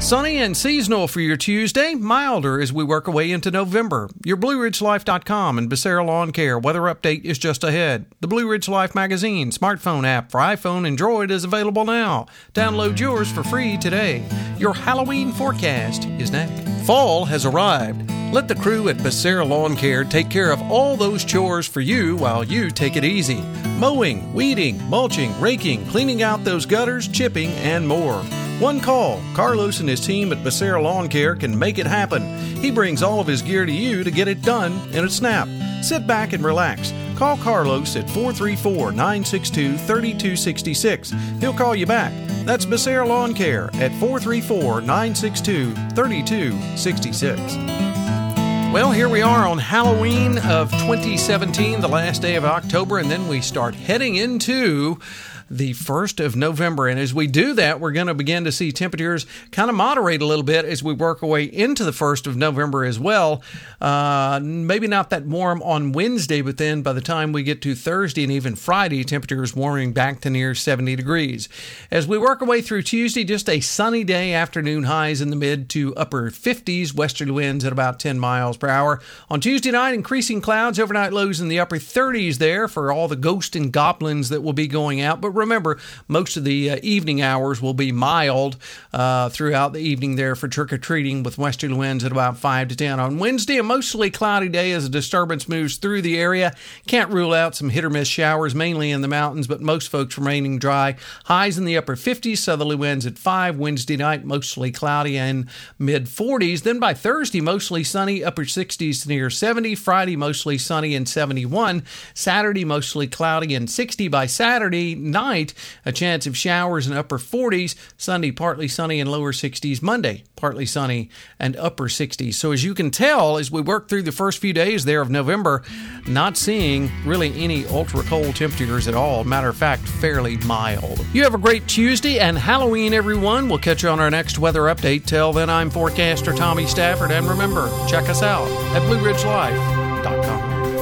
Sunny and seasonal for your Tuesday, milder as we work our way into November. Your BlueRidgeLife.com and Becerra Lawn Care weather update is just ahead. The Blue Ridge Life magazine smartphone app for iPhone and Droid is available now. Download yours for free today. Your Halloween forecast is next. Fall has arrived. Let the crew at Becerra Lawn Care take care of all those chores for you while you take it easy. Mowing, weeding, mulching, raking, cleaning out those gutters, chipping, and more. One call. Carlos and his team at Becerra Lawn Care can make it happen. He brings all of his gear to you to get it done in a snap. Sit back and relax. Call Carlos at 434 962 3266. He'll call you back. That's Becerra Lawn Care at 434 962 3266. Well, here we are on Halloween of 2017, the last day of October, and then we start heading into the 1st of November. And as we do that, we're going to begin to see temperatures kind of moderate a little bit as we work our way into the 1st of November as well. Uh, maybe not that warm on Wednesday, but then by the time we get to Thursday and even Friday, temperatures warming back to near 70 degrees. As we work our way through Tuesday, just a sunny day, afternoon highs in the mid to upper 50s, westerly winds at about 10 miles per hour. On Tuesday night, increasing clouds, overnight lows in the upper 30s there for all the ghosts and goblins that will be going out. But remember, most of the uh, evening hours will be mild uh, throughout the evening there for trick or treating with westerly winds at about 5 to 10. On Wednesday, a mostly cloudy day as a disturbance moves through the area. Can't rule out some hit or miss showers, mainly in the mountains, but most folks remaining dry. Highs in the upper 50s, southerly winds at 5. Wednesday night, mostly cloudy and mid 40s. Then by Thursday, mostly sunny, upper 60s near 70. Friday, mostly sunny and 71. Saturday, mostly cloudy and 60 by Saturday night. A chance of showers in upper 40s. Sunday, partly sunny and lower 60s. Monday, partly sunny and upper 60s. So as you can tell, as we work through the first few days there of November, not seeing really any ultra cold temperatures at all. Matter of fact, fairly mild. You have a great Tuesday and Halloween, everyone. We'll catch you on our next weather update. Till then, I'm forecaster Tommy Stafford, and remember, check us out at Blue Ridge Life.